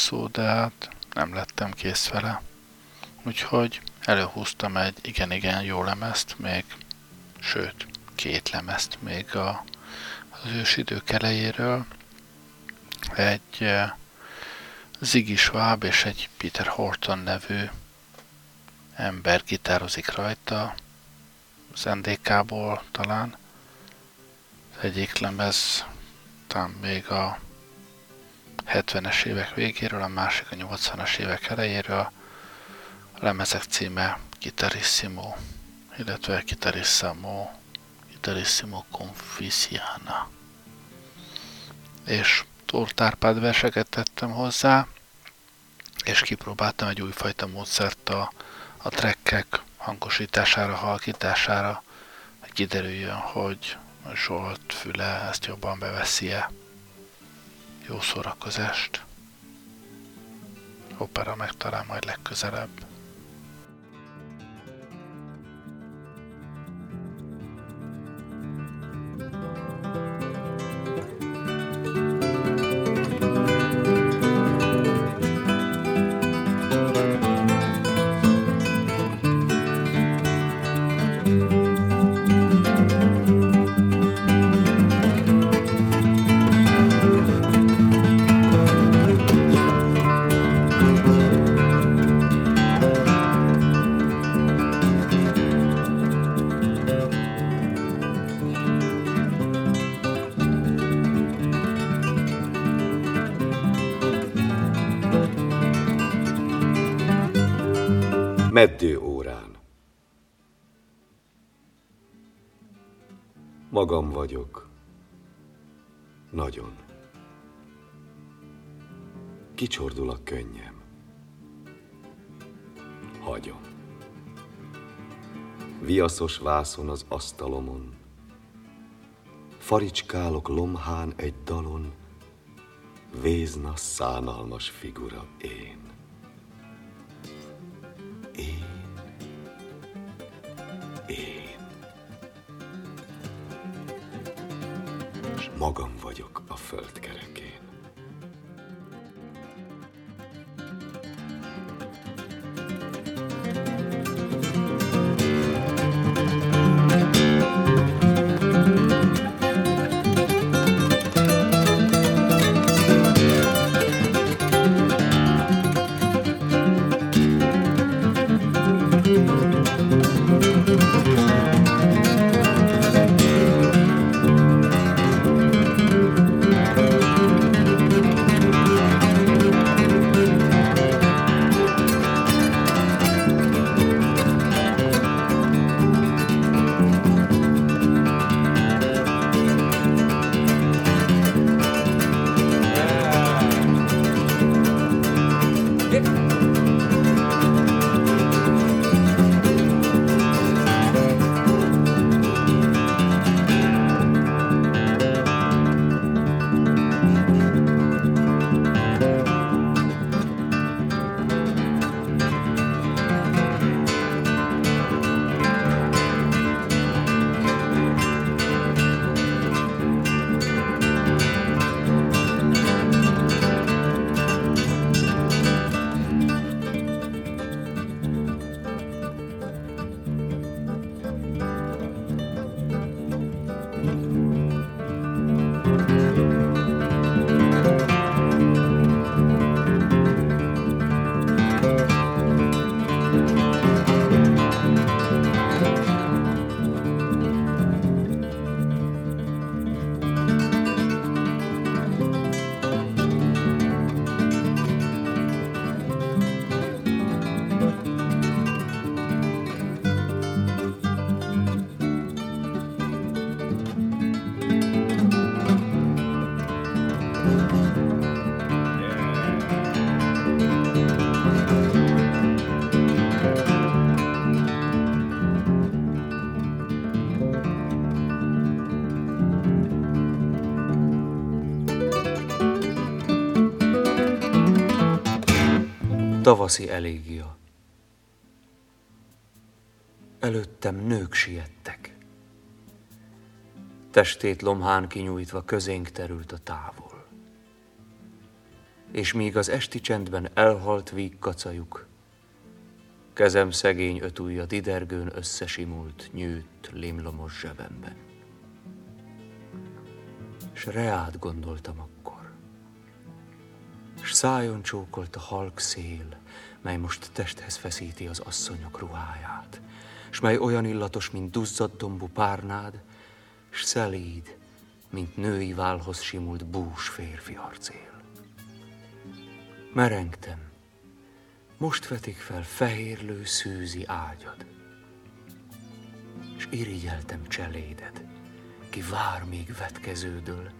szó, hát nem lettem kész vele. Úgyhogy előhúztam egy igen-igen jó lemezt, még, sőt, két lemezt még a, az ősidők elejéről. Egy uh, Ziggy Schwab és egy Peter Horton nevű ember gitározik rajta, az NDK-ból talán. Az egyik lemez talán még a 70-es évek végéről, a másik a 80-as évek elejéről. A lemezek címe Gitarissimo, illetve Gitarissimo, Gitarissimo Confisiana. És Tóth Árpád verseket tettem hozzá, és kipróbáltam egy újfajta módszert a, a trekkek hangosítására, halkítására, hogy kiderüljön, hogy Zsolt füle ezt jobban beveszi-e. Jó szórakozást! Opera megtalál majd legközelebb. Kicsordul a könnyem. Hagyom. Viaszos vászon az asztalomon. Faricskálok lomhán egy dalon, Vézna szánalmas figura én. magam vagyok a földkerekén. Tavaszi elégia. Előttem nők siettek. Testét lomhán kinyújtva közénk terült a távol. és míg az esti csendben elhalt víg kacajuk, kezem szegény ötújja didergőn összesimult, nyűt limlomos zsebemben. S reát gondoltam akkor, szájon csókolt a halk szél, mely most testhez feszíti az asszonyok ruháját, s mely olyan illatos, mint duzzadt dombú párnád, s szelíd, mint női válhoz simult bús férfi arcél. Merengtem, most vetik fel fehérlő szűzi ágyad, és irigyeltem cseléded, ki vár még vetkeződől,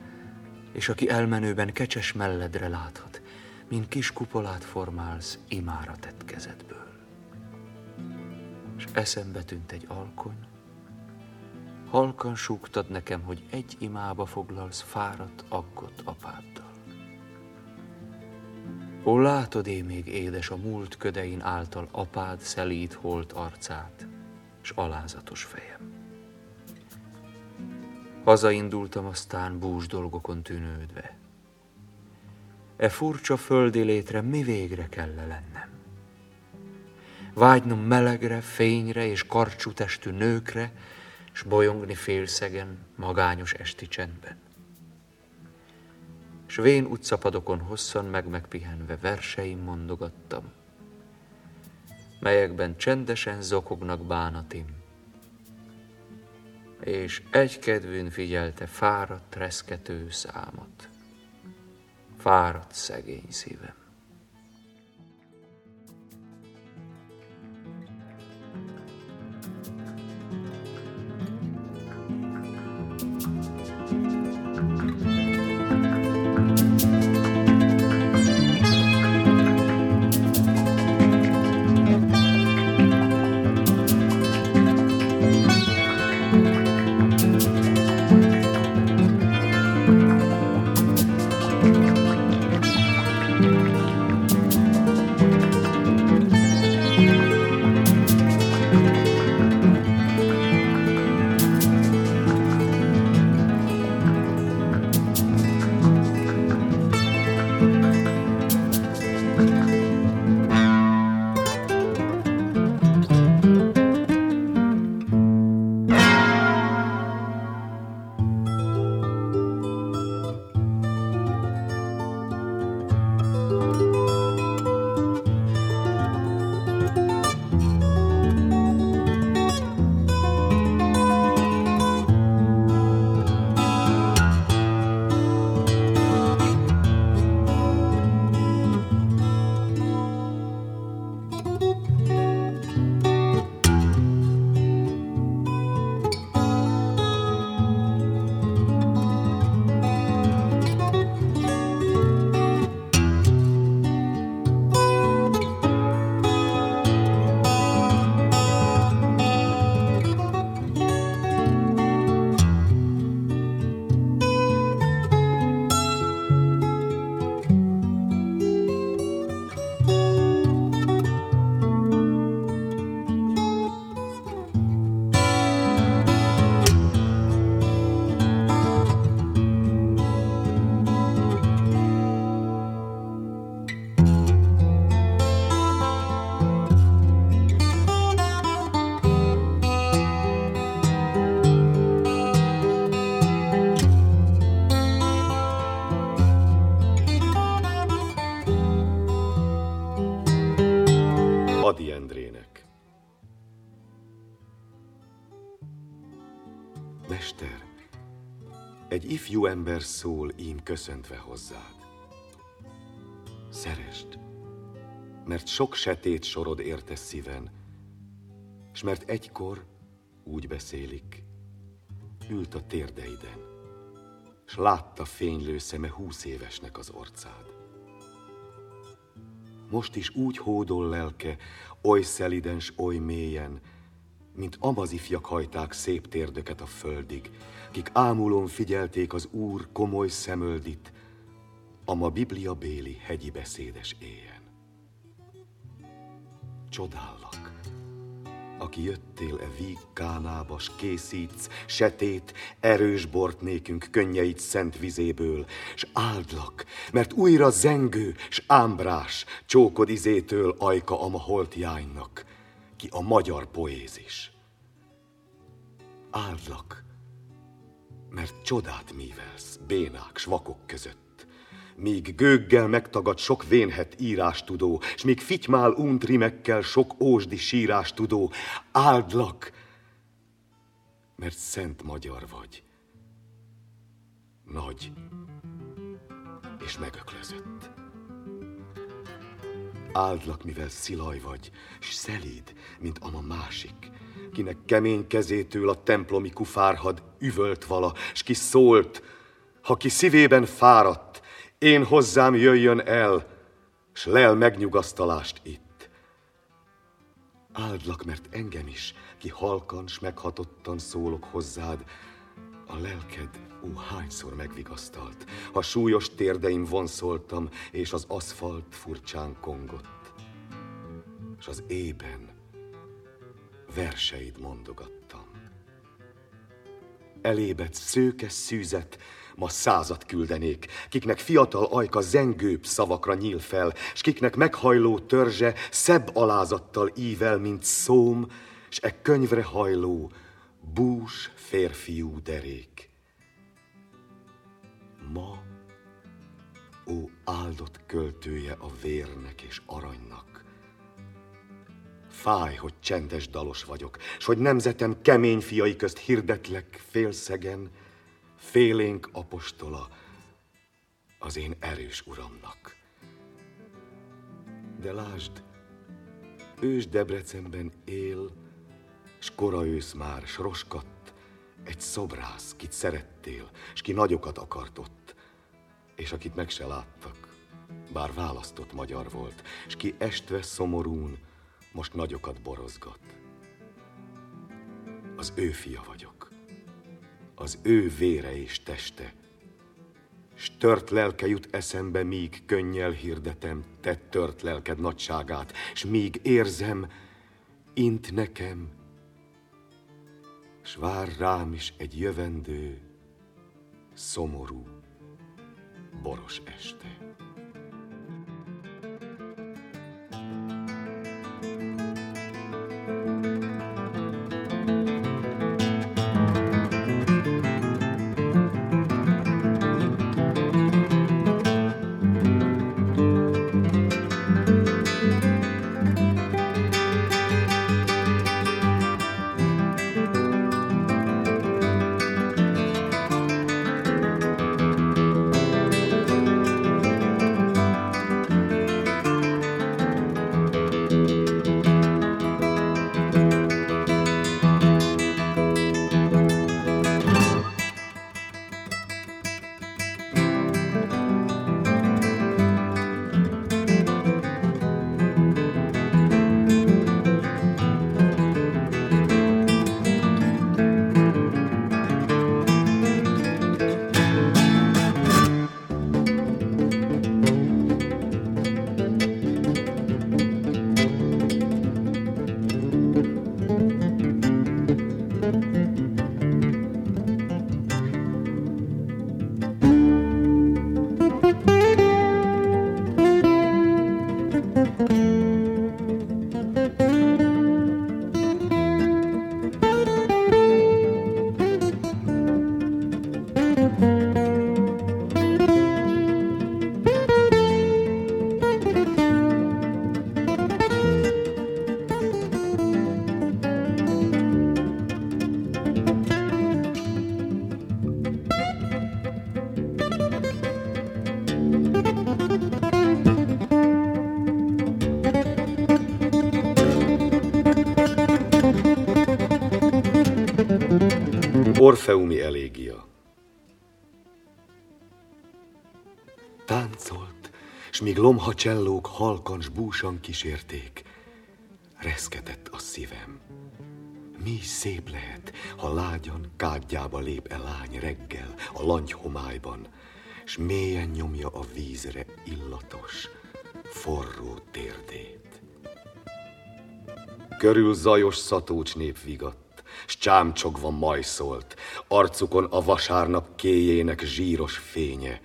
és aki elmenőben kecses melledre láthat, mint kis kupolát formálsz imára tett kezedből. És eszembe tűnt egy alkony, halkan súgtad nekem, hogy egy imába foglalsz fáradt, aggott apáddal. Ó, látod én még édes a múlt ködein által apád szelít holt arcát, s alázatos fejem. Hazaindultam aztán bús dolgokon tűnődve. E furcsa földi létre mi végre kell lennem? Vágynom melegre, fényre és karcsú testű nőkre, s bolyongni félszegen, magányos esti csendben. S vén utcapadokon hosszan meg megpihenve verseim mondogattam, melyekben csendesen zokognak bánatim, és egykedvűn figyelte fáradt reszkető számot, fáradt szegény szívem. Ifjú ember szól ím köszöntve hozzád. Szerest, mert sok setét sorod érte szíven, s mert egykor úgy beszélik, ült a térdeiden, s látta fénylő szeme húsz évesnek az orcád. Most is úgy hódol lelke, oly szeliden s oly mélyen, mint amazifjak hajták szép térdöket a földig, kik ámulón figyelték az Úr komoly szemöldit, a ma Biblia béli hegyi beszédes éjjel. Csodállak, aki jöttél e víg kánába, s készítsz setét, erős bort nékünk könnyeit szent vizéből, s áldlak, mert újra zengő, s ámbrás, csókod izétől ajka ama holt jánynak, ki a magyar poézis. Áldlak, mert csodát mívelsz bénák, vakok között míg gőggel megtagad sok vénhet írás tudó, s míg fitymál unt rimekkel sok ósdi sírás tudó, áldlak, mert szent magyar vagy. Nagy és megöklözött. Áldlak, mivel szilaj vagy, s szelíd, mint ama másik, kinek kemény kezétől a templomi kufárhad üvölt vala, s ki szólt, ha ki szívében fáradt, én hozzám jöjjön el, s lel megnyugasztalást itt. Áldlak, mert engem is, ki halkan s meghatottan szólok hozzád, a lelked, ó, hányszor megvigasztalt, ha súlyos térdeim vonszoltam, és az aszfalt furcsán kongott. És az ében verseid mondogattam. Elébet szőke szűzet, ma százat küldenék, kiknek fiatal ajka zengőbb szavakra nyíl fel, s kiknek meghajló törzse szebb alázattal ível, mint szóm, s e könyvre hajló bús férfiú derék. Ma, ó áldott költője a vérnek és aranynak, Fáj, hogy csendes dalos vagyok, s hogy nemzetem kemény fiai közt hirdetlek félszegen, félénk apostola az én erős uramnak. De lásd, ős Debrecenben él, s kora ősz már, s roskadt, egy szobrász, kit szerettél, s ki nagyokat akart ott, és akit meg se láttak, bár választott magyar volt, s ki estve szomorún, most nagyokat borozgat. Az ő fia vagyok az ő vére és teste. S tört lelke jut eszembe, míg könnyel hirdetem te tört lelked nagyságát, s míg érzem, int nekem, s vár rám is egy jövendő, szomorú, boros este. Orfeumi elégia. Táncolt, s míg lomhacsellók halkan s búsan kísérték, reszketett a szívem. Mi szép lehet, ha lágyan kádjába lép el lány reggel a langy homályban, s mélyen nyomja a vízre illatos, forró térdét. Körül zajos szatócs nép vigadt, s csámcsogva majszolt, arcukon a vasárnap kéjének zsíros fénye.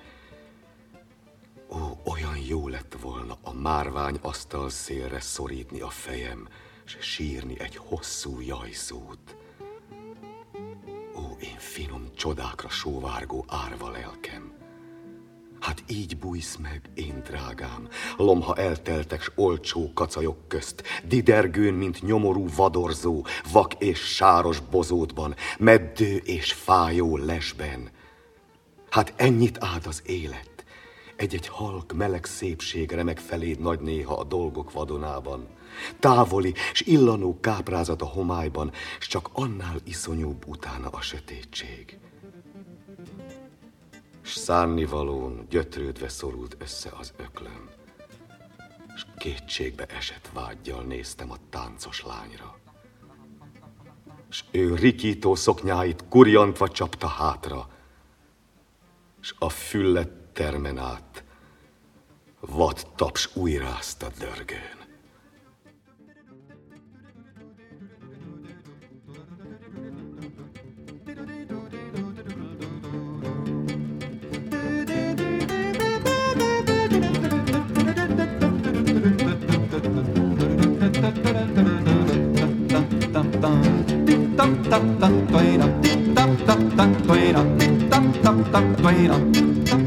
Ó, olyan jó lett volna a márvány asztal szélre szorítni a fejem, s sírni egy hosszú jajszót. Ó, én finom csodákra sóvárgó árva lelkem. Hát így bújsz meg, én drágám, lomha elteltek s olcsó kacajok közt, didergőn, mint nyomorú vadorzó, vak és sáros bozótban, meddő és fájó lesben. Hát ennyit áld az élet, egy-egy halk meleg szépség remek feléd nagy néha a dolgok vadonában. Távoli s illanó káprázat a homályban, s csak annál iszonyúbb utána a sötétség s szánnivalón gyötrődve szorult össze az öklöm, s kétségbe esett vágyjal néztem a táncos lányra. S ő rikító szoknyáit kurjantva csapta hátra, s a füllet termen át vad taps újrázta dörgőn. tap tap tap tap tap tap tap tap tap tap tap tap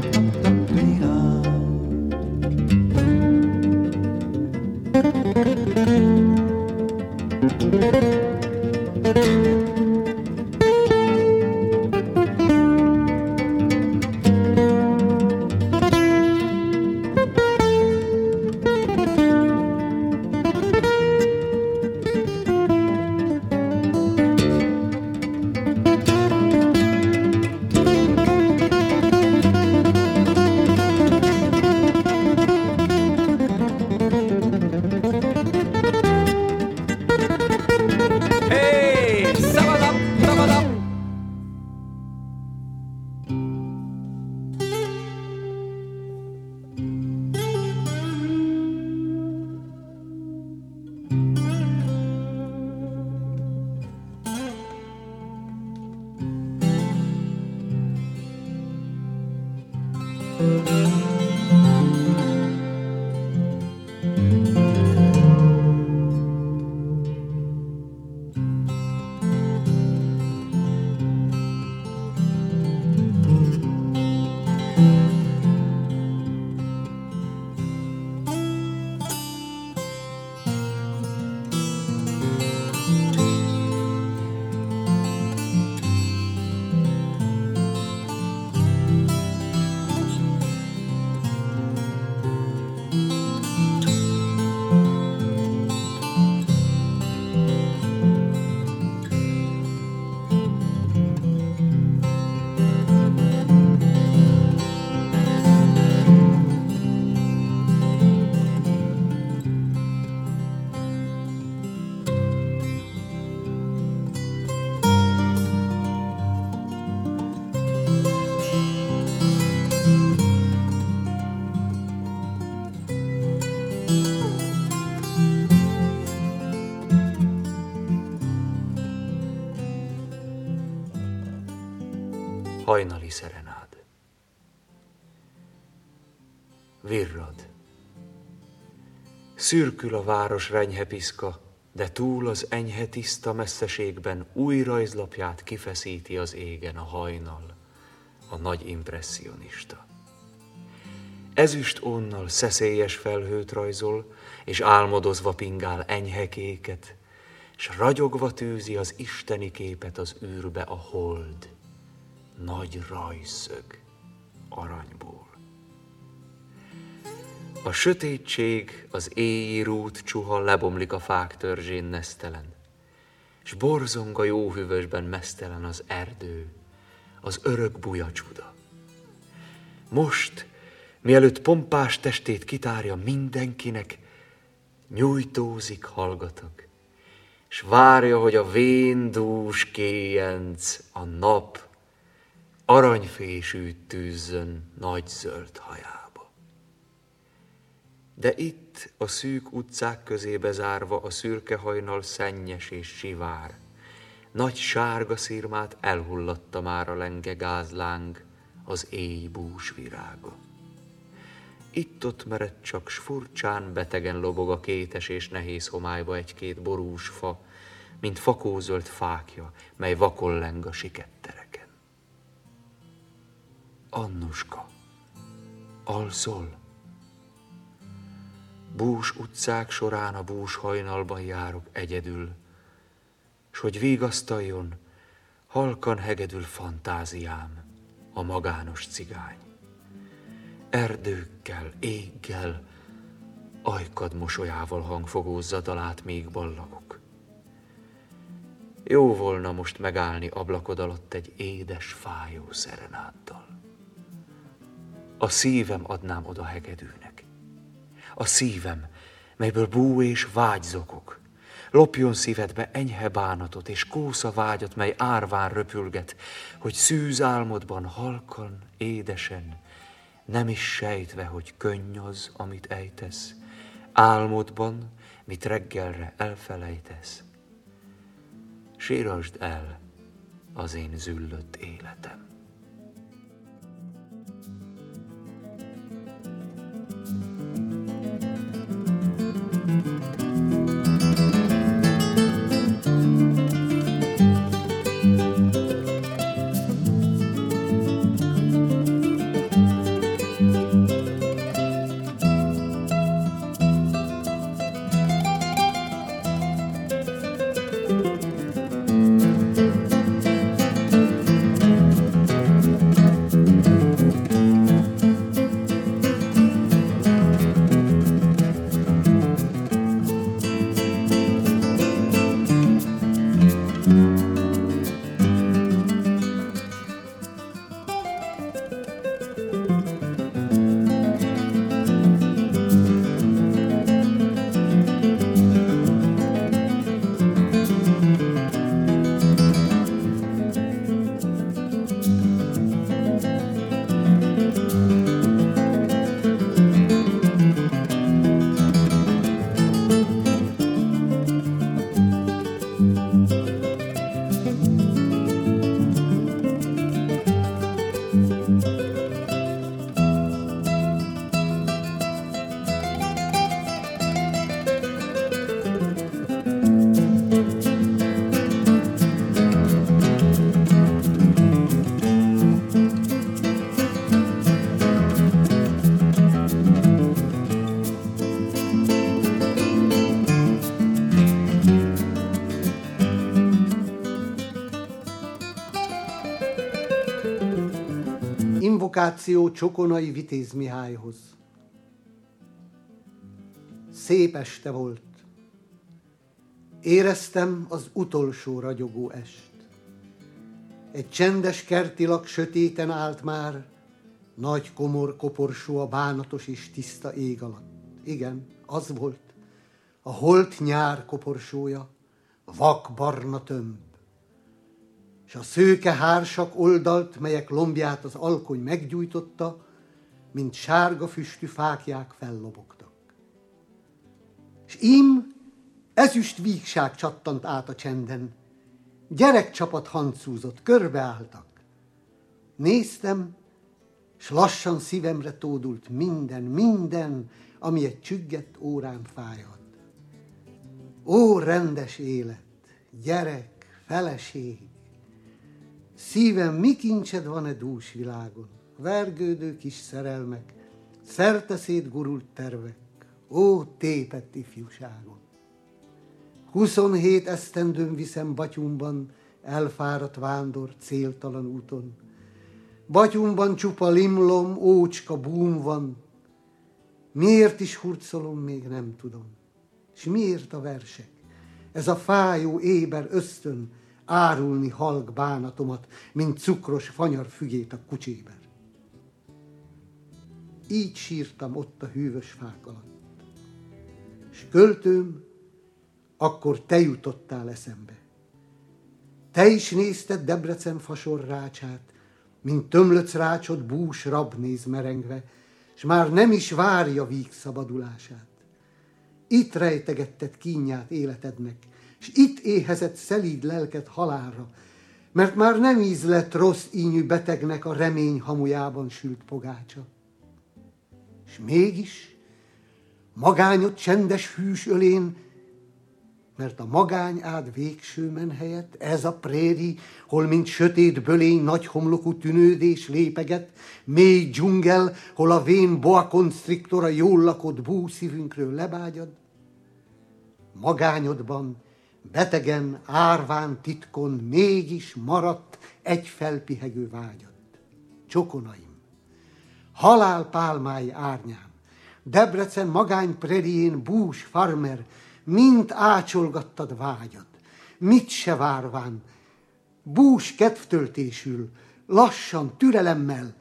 Música Szürkül a város renyhepiszka, de túl az enyhe tiszta messzeségben új rajzlapját kifeszíti az égen a hajnal, a nagy impressionista. Ezüst onnal szeszélyes felhőt rajzol, és álmodozva pingál enyhekéket, s ragyogva tűzi az isteni képet az űrbe a hold nagy rajszög aranyból. A sötétség az éjjé rút csuha lebomlik a fák törzsén nesztelen, s borzong a jó hűvösben mesztelen az erdő, az örök buja csuda. Most, mielőtt pompás testét kitárja mindenkinek, nyújtózik hallgatok, s várja, hogy a véndús kéjenc a nap aranyfésű tűzzön nagy zöld hajába. De itt, a szűk utcák közébe zárva, a szürke hajnal szennyes és sivár. Nagy sárga szírmát elhullatta már a lenge gázláng, az éj bús virága. Itt-ott mered csak, s furcsán betegen lobog a kétes és nehéz homályba egy-két borús fa, mint fakózöld fákja, mely vakol leng a sikettereken. Annuska, alszol? Bús utcák során a bús hajnalban járok egyedül, s hogy vigasztaljon, halkan hegedül fantáziám, a magános cigány. Erdőkkel, éggel, ajkad mosolyával hangfogózza dalát még ballagok. Jó volna most megállni ablakod alatt egy édes, fájó szerenáddal. A szívem adnám oda hegedűnek. A szívem, melyből bú és vágy zokog. Lopjon szívedbe enyhe bánatot és kósza vágyat, mely árván röpülget, hogy szűz álmodban halkan, édesen, nem is sejtve, hogy könny az, amit ejtesz, álmodban, mit reggelre elfelejtesz. Sírasd el az én züllött életem. Invokáció Csokonai Vitéz Mihályhoz. Szép este volt. Éreztem az utolsó ragyogó est. Egy csendes kertilak sötéten állt már, nagy komor koporsó a bánatos és tiszta ég alatt. Igen, az volt. A holt nyár koporsója, vak barna tömb és a szőke hársak oldalt, melyek lombját az alkony meggyújtotta, mint sárga füstű fákják fellobogtak. És ím ezüst vígság csattant át a csenden, gyerekcsapat hancúzott, körbeálltak. Néztem, s lassan szívemre tódult minden, minden, ami egy csüggett órán fájhat. Ó, rendes élet, gyerek, feleség, Szívem, mi kincsed van-e dús világon? Vergődő kis szerelmek, szerte gurult tervek, ó, tépett ifjúságon. Huszonhét esztendőn viszem batyumban, elfáradt vándor céltalan úton. Batyumban csupa limlom, ócska búm van, miért is hurcolom, még nem tudom. És miért a versek? Ez a fájó éber ösztön, árulni halk bánatomat, mint cukros fanyar fügét a kucséber. Így sírtam ott a hűvös fák alatt. És költőm, akkor te jutottál eszembe. Te is nézted Debrecen fasor rácsát, mint tömlöc rácsot bús rab néz merengve, s már nem is várja víg szabadulását. Itt rejtegetted kínját életednek, s itt éhezett szelíd lelket halálra, mert már nem íz lett rossz ínyű betegnek a remény hamujában sült pogácsa. És mégis magányot csendes hűs ölén mert a magány ád végső menhelyet, ez a préri, hol mint sötét bölény nagy homlokú tűnődés lépeget, mély dzsungel, hol a vén boa constrictor a jól lakott bú szívünkről lebágyad. Magányodban, betegen, árván, titkon mégis maradt egy felpihegő vágyad. Csokonaim, halál pálmái árnyán, Debrecen magány prerién bús farmer, mint ácsolgattad vágyad, mit se várván, bús kedvtöltésül, lassan, türelemmel,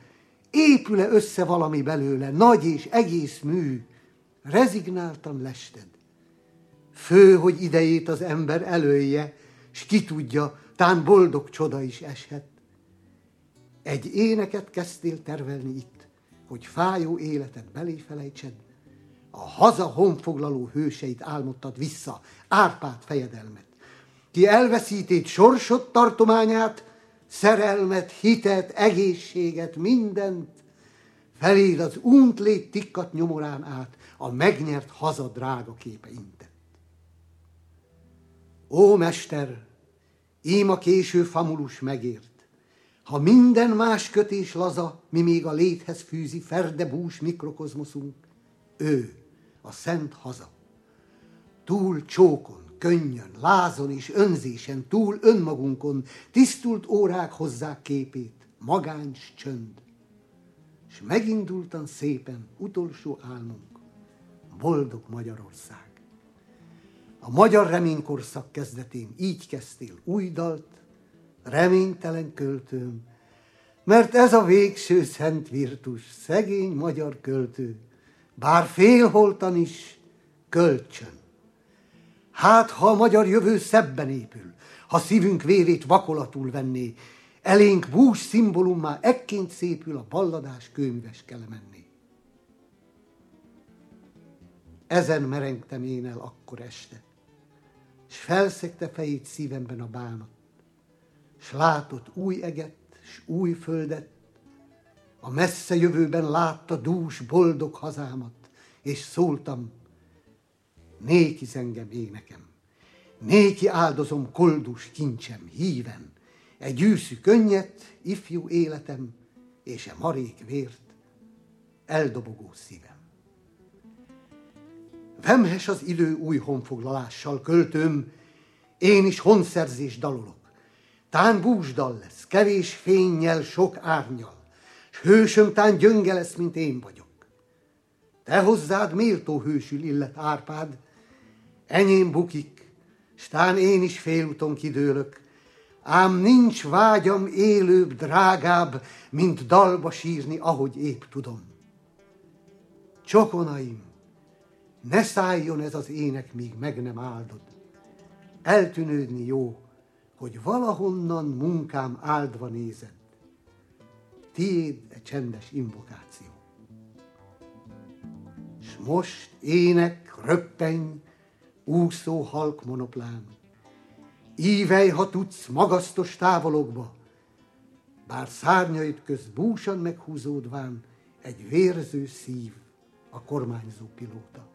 épül-e össze valami belőle, nagy és egész mű, rezignáltan lested. Fő, hogy idejét az ember elője, s ki tudja, tán boldog csoda is eshet. Egy éneket kezdtél tervelni itt, hogy fájó életet belé felejtsed, a haza honfoglaló hőseit álmodtad vissza, Árpád fejedelmet. Ki elveszítét sorsot tartományát, szerelmet, hitet, egészséget, mindent, feléd az unt lét tikkat nyomorán át, a megnyert haza drága képe intett. Ó, mester, ím a késő famulus megért. Ha minden más kötés laza, mi még a léthez fűzi ferdebús mikrokozmoszunk, ő, a szent haza. Túl csókon, könnyön, lázon és önzésen, túl önmagunkon, tisztult órák hozzák képét, magányos csönd. És megindultan szépen utolsó álmunk, boldog Magyarország. A magyar reménykorszak kezdetén így kezdtél új dalt, reménytelen költőm, mert ez a végső szent virtus, szegény magyar költő, bár félholtan is, kölcsön. Hát, ha a magyar jövő szebben épül, ha szívünk vérét vakolatul venné, elénk bús szimbolummá ekként szépül a balladás kőműves kelemenné. Ezen merengtem én el akkor este, felszegte fejét szívemben a bánat, s látott új eget, s új földet, a messze jövőben látta dús, boldog hazámat, és szóltam, néki zengem énekem, néki áldozom koldus kincsem, híven, egy gyűszű könnyet, ifjú életem, és e marék vért, eldobogó szívem. Vemhes az idő új honfoglalással költőm, én is honszerzés dalolok. Tán búsdal lesz, kevés fényjel, sok árnyal hősöm tán gyönge lesz, mint én vagyok. Te hozzád méltó hősül illet Árpád, enyém bukik, s tán én is félúton kidőlök, ám nincs vágyam élőbb, drágább, mint dalba sírni, ahogy épp tudom. Csokonaim, ne szálljon ez az ének, míg meg nem áldod. Eltűnődni jó, hogy valahonnan munkám áldva nézed tiéd egy csendes invokáció. S most ének, röppeny, úszó halk monoplán. Ívej, ha tudsz, magasztos távolokba, bár szárnyait köz búsan meghúzódván egy vérző szív a kormányzó pilóta.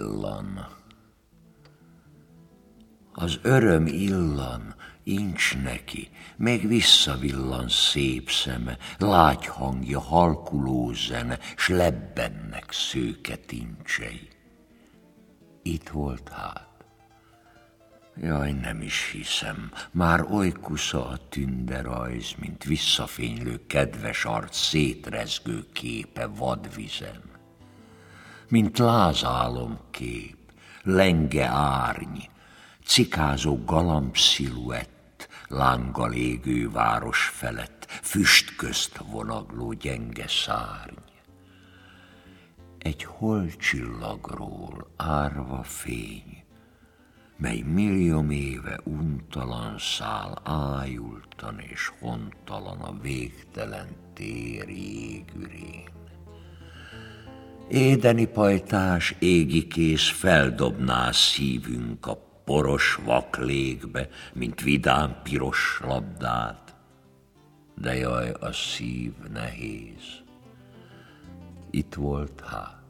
Illan. Az öröm illan, incs neki, még visszavillan szép szeme, lágy hangja, halkuló zene, s lebbennek szőke tincsei. Itt volt hát. Jaj, nem is hiszem, már oly kusza a tünderajz, mint visszafénylő kedves arc szétrezgő képe vadvizen. Mint lázálom kép, lenge árny, cikázó galamb sziluett, lánggal égő város felett, füst közt vonagló gyenge szárny. Egy holcsillagról árva fény, mely millióm éve untalan szál, ájultan és hontalan a végtelen téri égürén. Édeni pajtás égi kész feldobná szívünk a poros vak légbe, mint vidám piros labdát. De jaj, a szív nehéz. Itt volt hát.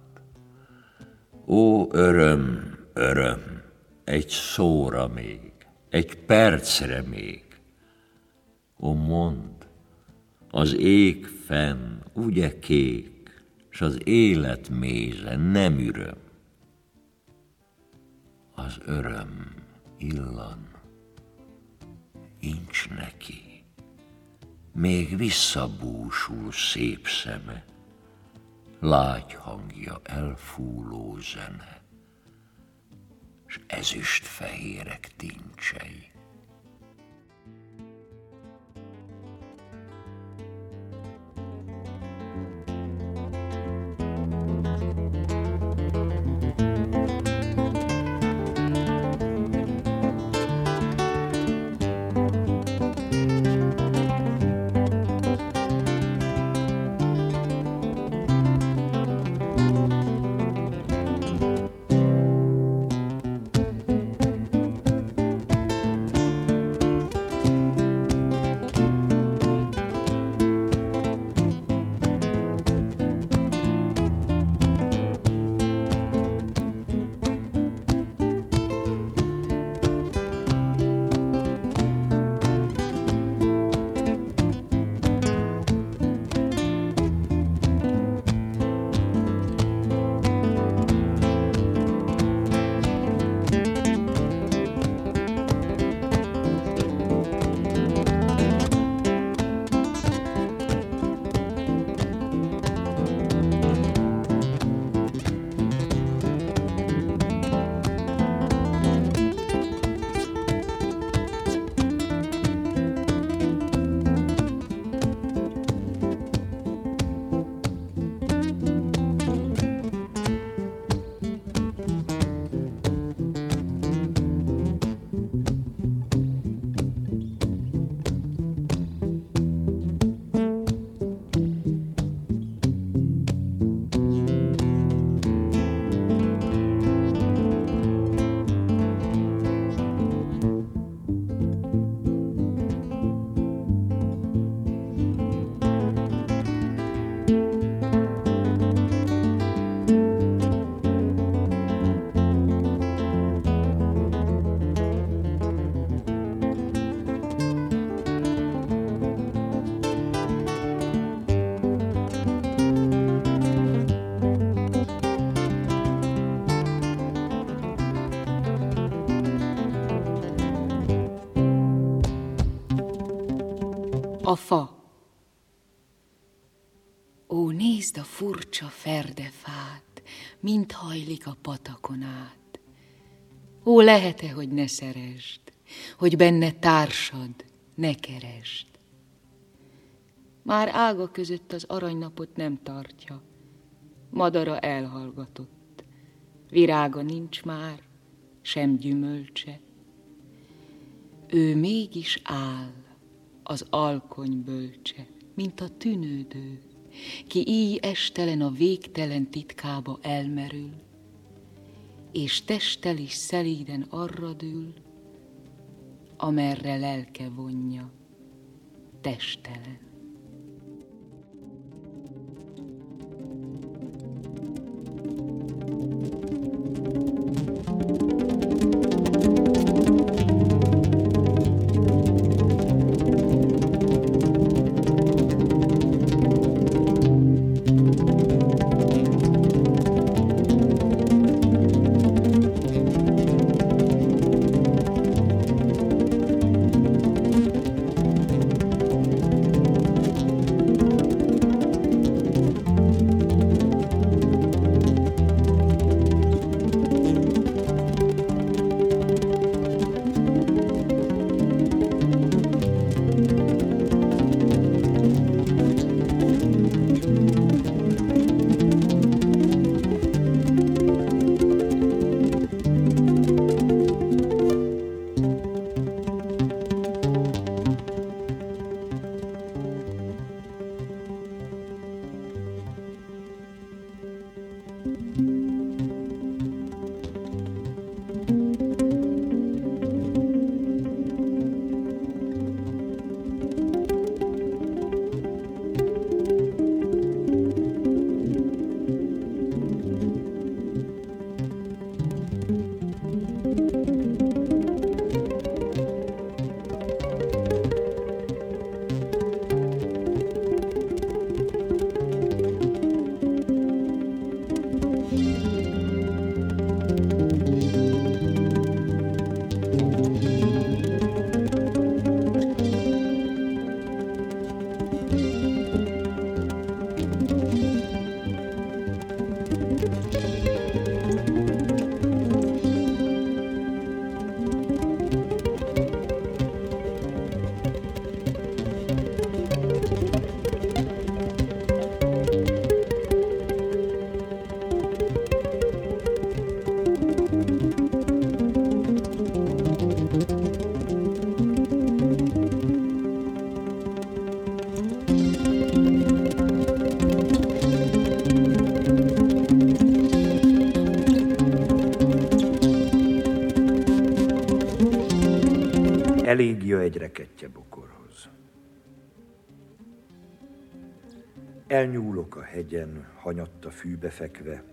Ó, öröm, öröm, egy szóra még, egy percre még. Ó, mond, az ég fenn, ugye kék, s az élet méze nem üröm az öröm illan, incs neki, még visszabúsul szép szeme, lágy hangja elfúló zene, s ezüst fehérek tincsei. A fa. Ó, nézd a furcsa ferdefát, mint hajlik a patakon át. Ó, lehet-e, hogy ne szeresd, hogy benne társad, ne keresd. Már ága között az aranynapot nem tartja, madara elhallgatott, virága nincs már, sem gyümölcse. Ő mégis áll, az alkony bölcse, mint a tűnődő, ki így estelen a végtelen titkába elmerül, és testtel is szelíden arra dől, amerre lelke vonja, testelen. Elégia egy rekettye bokorhoz. Elnyúlok a hegyen, hanyatta fűbe fekve,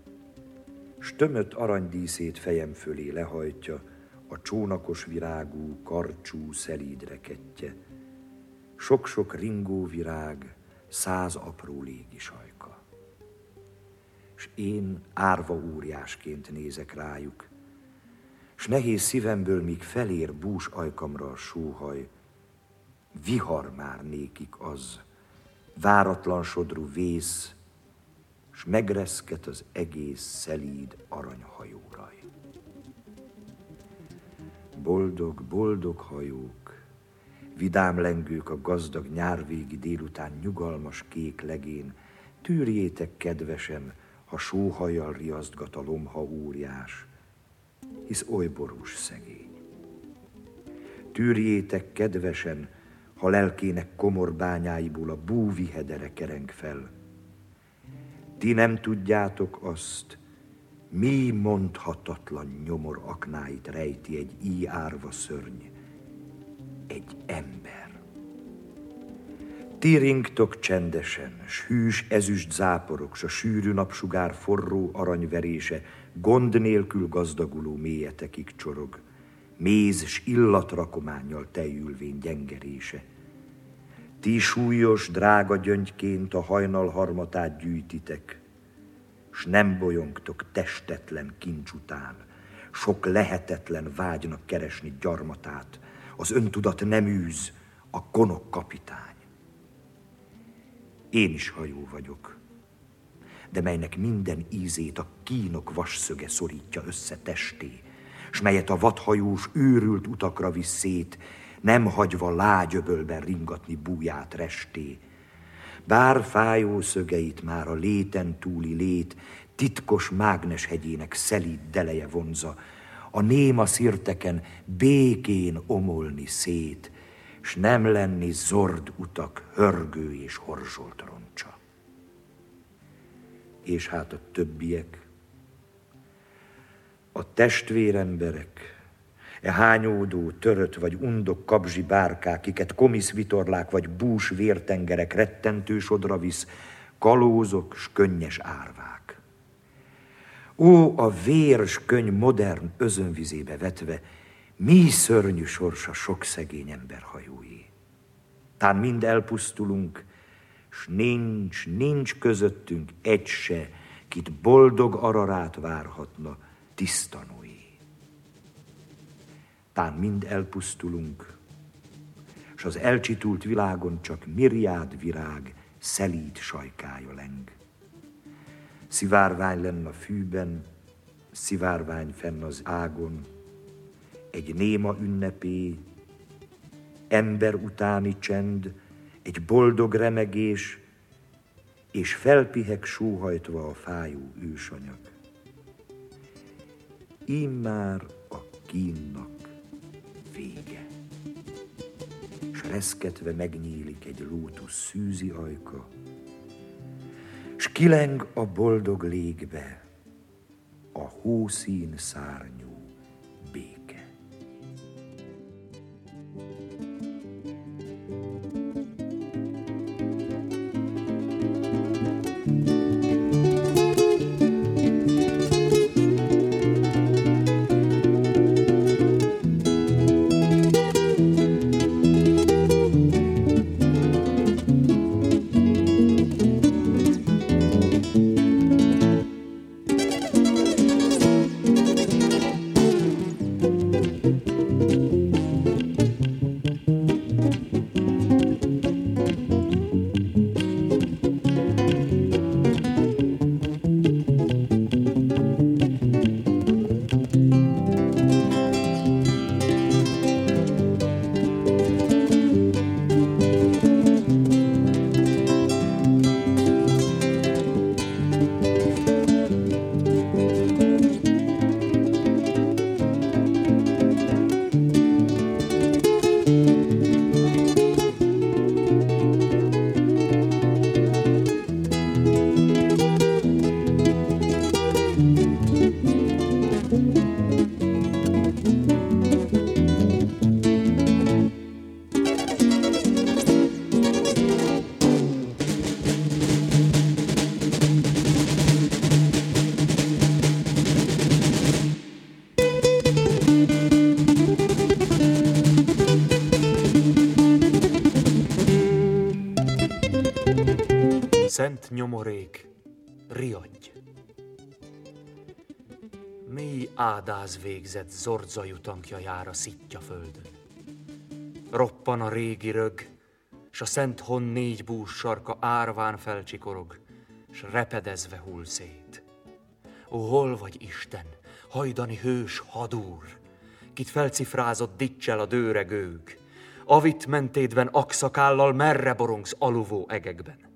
s tömött aranydíszét fejem fölé lehajtja a csónakos virágú, karcsú, szelíd rekettye. Sok-sok ringó virág, száz apró légisajka. S én árva óriásként nézek rájuk, s nehéz szívemből, míg felér bús ajkamra a sóhaj, vihar már nékik az, váratlan sodrú vész, s megreszket az egész szelíd aranyhajóraj. Boldog, boldog hajók, vidám lengők a gazdag nyárvégi délután nyugalmas kék legén, tűrjétek kedvesen, ha sóhajjal riasztgat a lomha óriás, hisz oly borús szegény. Tűrjétek kedvesen, ha lelkének komor bányáiból a búvi hedere kereng fel. Ti nem tudjátok azt, mi mondhatatlan nyomor aknáit rejti egy íj árva szörny, egy ember. Ti csendesen, s hűs ezüst záporok, s a sűrű napsugár forró aranyverése, gond nélkül gazdaguló mélyetekig csorog, méz s illatrakományjal tejülvén gyengerése. Ti súlyos, drága gyöngyként a hajnal harmatát gyűjtitek, s nem bolyongtok testetlen kincs után, sok lehetetlen vágynak keresni gyarmatát, az öntudat nem űz, a konok kapitány. Én is hajó vagyok, de melynek minden ízét a kínok vasszöge szorítja össze testé, s melyet a vadhajós őrült utakra visz szét, nem hagyva lágyöbölben ringatni búját resté. Bár fájó szögeit már a léten túli lét, titkos mágnes hegyének szelíd deleje vonza, a néma szirteken békén omolni szét, s nem lenni zord utak hörgő és horzsolt roncsa. És hát a többiek, a testvéremberek, e hányódó, törött vagy undok kabzsi bárkák, kiket komisz vitorlák vagy bús vértengerek rettentő sodra visz, kalózok s könnyes árvák. Ó, a vérs könyv modern özönvizébe vetve, mi szörnyű sorsa sok szegény ember hajói. Tán mind elpusztulunk, s nincs, nincs közöttünk egy se, kit boldog ararát várhatna tisztanói. Tán mind elpusztulunk, s az elcsitult világon csak miriád virág, szelíd sajkája leng. Szivárvány lenn a fűben, szivárvány fenn az ágon, egy néma ünnepé, ember utáni csend, egy boldog remegés, és felpihek sóhajtva a fájó ősanyag. Immár a kínnak vége. S reszketve megnyílik egy lótusz szűzi ajka, s kileng a boldog légbe a hószín szárnyú nyomorék, riadj. Mély ádáz végzett zordzaju tankja jár a szitja földön. Roppan a régi rög, s a szent hon négy bús sarka árván felcsikorog, s repedezve hull szét. Ó, hol vagy Isten, hajdani hős hadúr, kit felcifrázott dicsel a dőregőg, avit mentédben akszakállal merre borongsz aluvó egekben.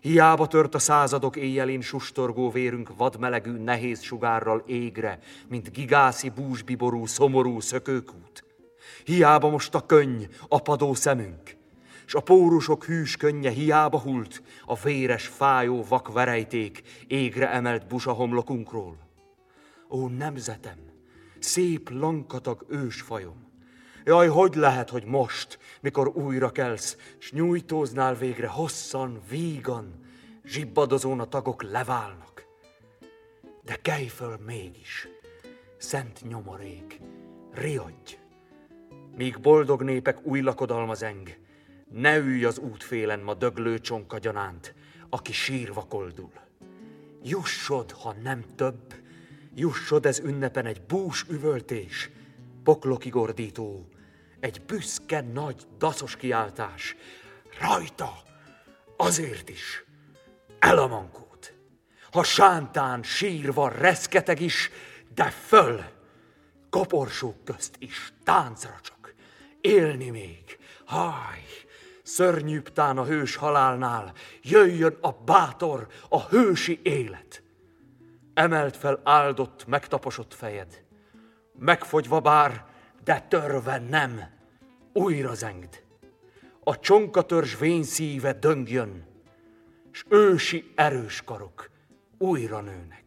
Hiába tört a századok éjjelén sustorgó vérünk vadmelegű nehéz sugárral égre, mint gigászi búsbiború, szomorú szökőkút. Hiába most a könny, apadó szemünk, s a pórusok hűs könnye hiába hult, a véres, fájó vakverejték égre emelt busa homlokunkról. Ó, nemzetem, szép lankatag ősfajom, Jaj, hogy lehet, hogy most, mikor újra kelsz, s nyújtóznál végre hosszan, vígan, zsibbadozón a tagok leválnak. De kelj föl mégis, szent nyomorék, riadj! Míg boldog népek új lakodalma eng, ne ülj az útfélen ma döglő csonka gyanánt, aki sírva koldul. Jussod, ha nem több, jussod ez ünnepen egy bús üvöltés, poklokig ordító, egy büszke nagy daszos kiáltás. Rajta, azért is, el a mankót. Ha sántán sírva reszketeg is, de föl, koporsók közt is táncra csak, élni még, háj, szörnyűbb tán a hős halálnál, jöjjön a bátor, a hősi élet. Emelt fel áldott, megtaposott fejed, megfogyva bár, de törve nem, újra zengd. A csonkatörzs szíve döngjön, s ősi erős karok újra nőnek.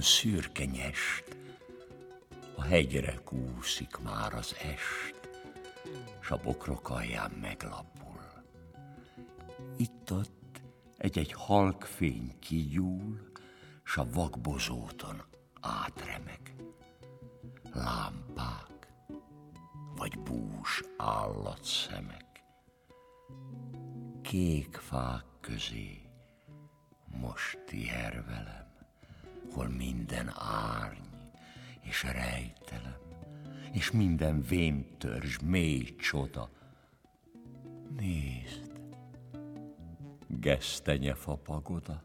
Szürke nyest, a hegyre kúszik már az est, s a bokrok alján meglapul. Itt-ott egy-egy halk fény kigyúl, s a vakbozóton átremeg. Lámpák, vagy bús állatszemek. Kék fák közé most tiher hol minden árny és rejtelem, és minden véntörzs mély csoda. gesztenyefa pagoda.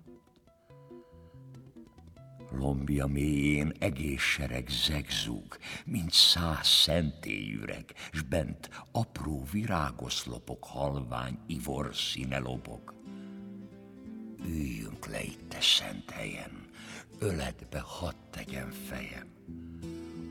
Lombja mélyén egész sereg zegzúg, mint száz szentélyüreg, s bent apró virágoszlopok halvány ivor színe lobog. Üljünk le itt a szent helyen, öletbe hadd tegyen fejem.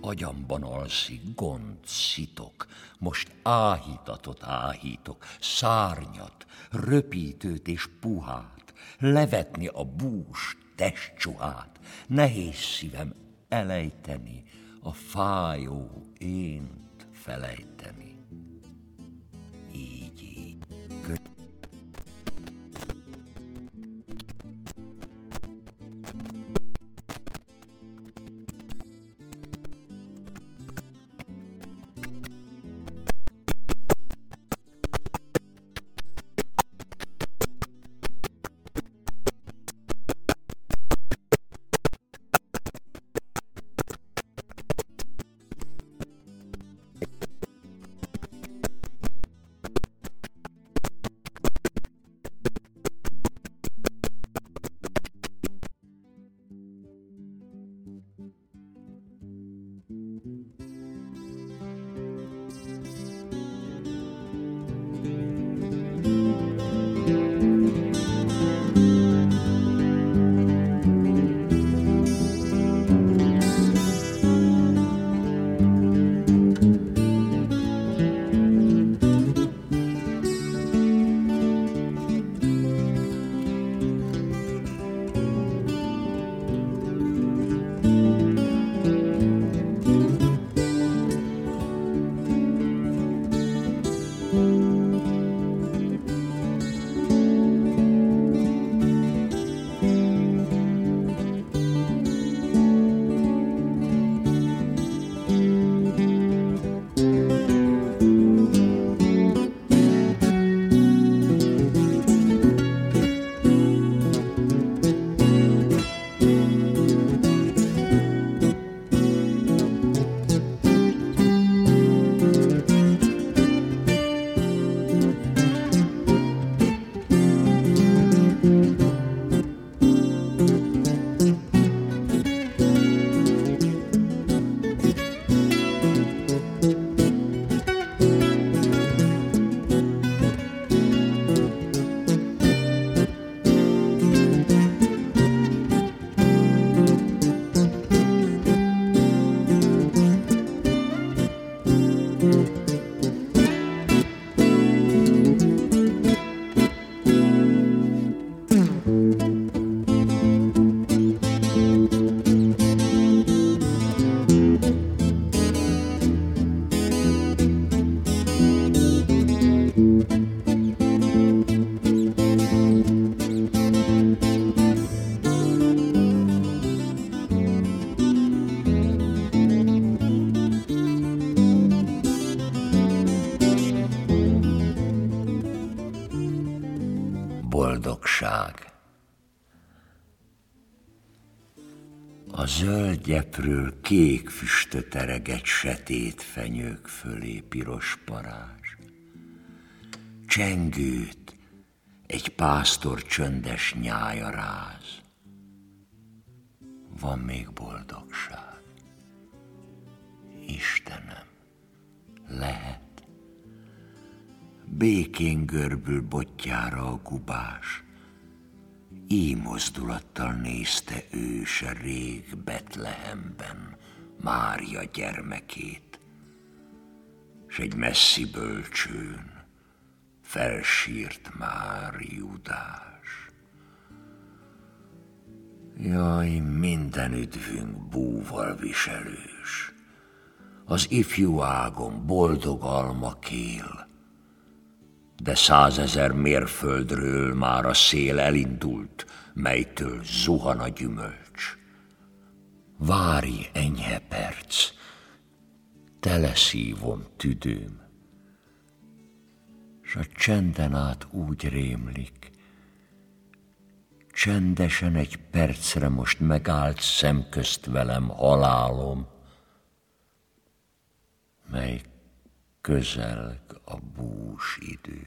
Agyamban alszik gond, szitok, most áhítatot áhítok, szárnyat, röpítőt és puhát, levetni a bús testcsuhát, nehéz szívem elejteni, a fájó ént felejteni. A zöld gyepről kék füstöt ereget setét fenyők fölé piros parázs. Csengőt egy pásztor csöndes nyája ráz. Van még boldogság. Istenem, lehet. Békén görbül botjára a gubás. Így mozdulattal nézte őse rég Betlehemben Mária gyermekét, s egy messzi bölcsőn felsírt már Judás. Jaj, minden üdvünk búval viselős, az ifjú ágon boldog alma kél, de százezer mérföldről már a szél elindult, melytől zuhan a gyümölcs. Várj enyhe perc, teleszívom tüdőm, s a csenden át úgy rémlik, csendesen egy percre most megállt szemközt velem halálom, mely közelg a bús idő.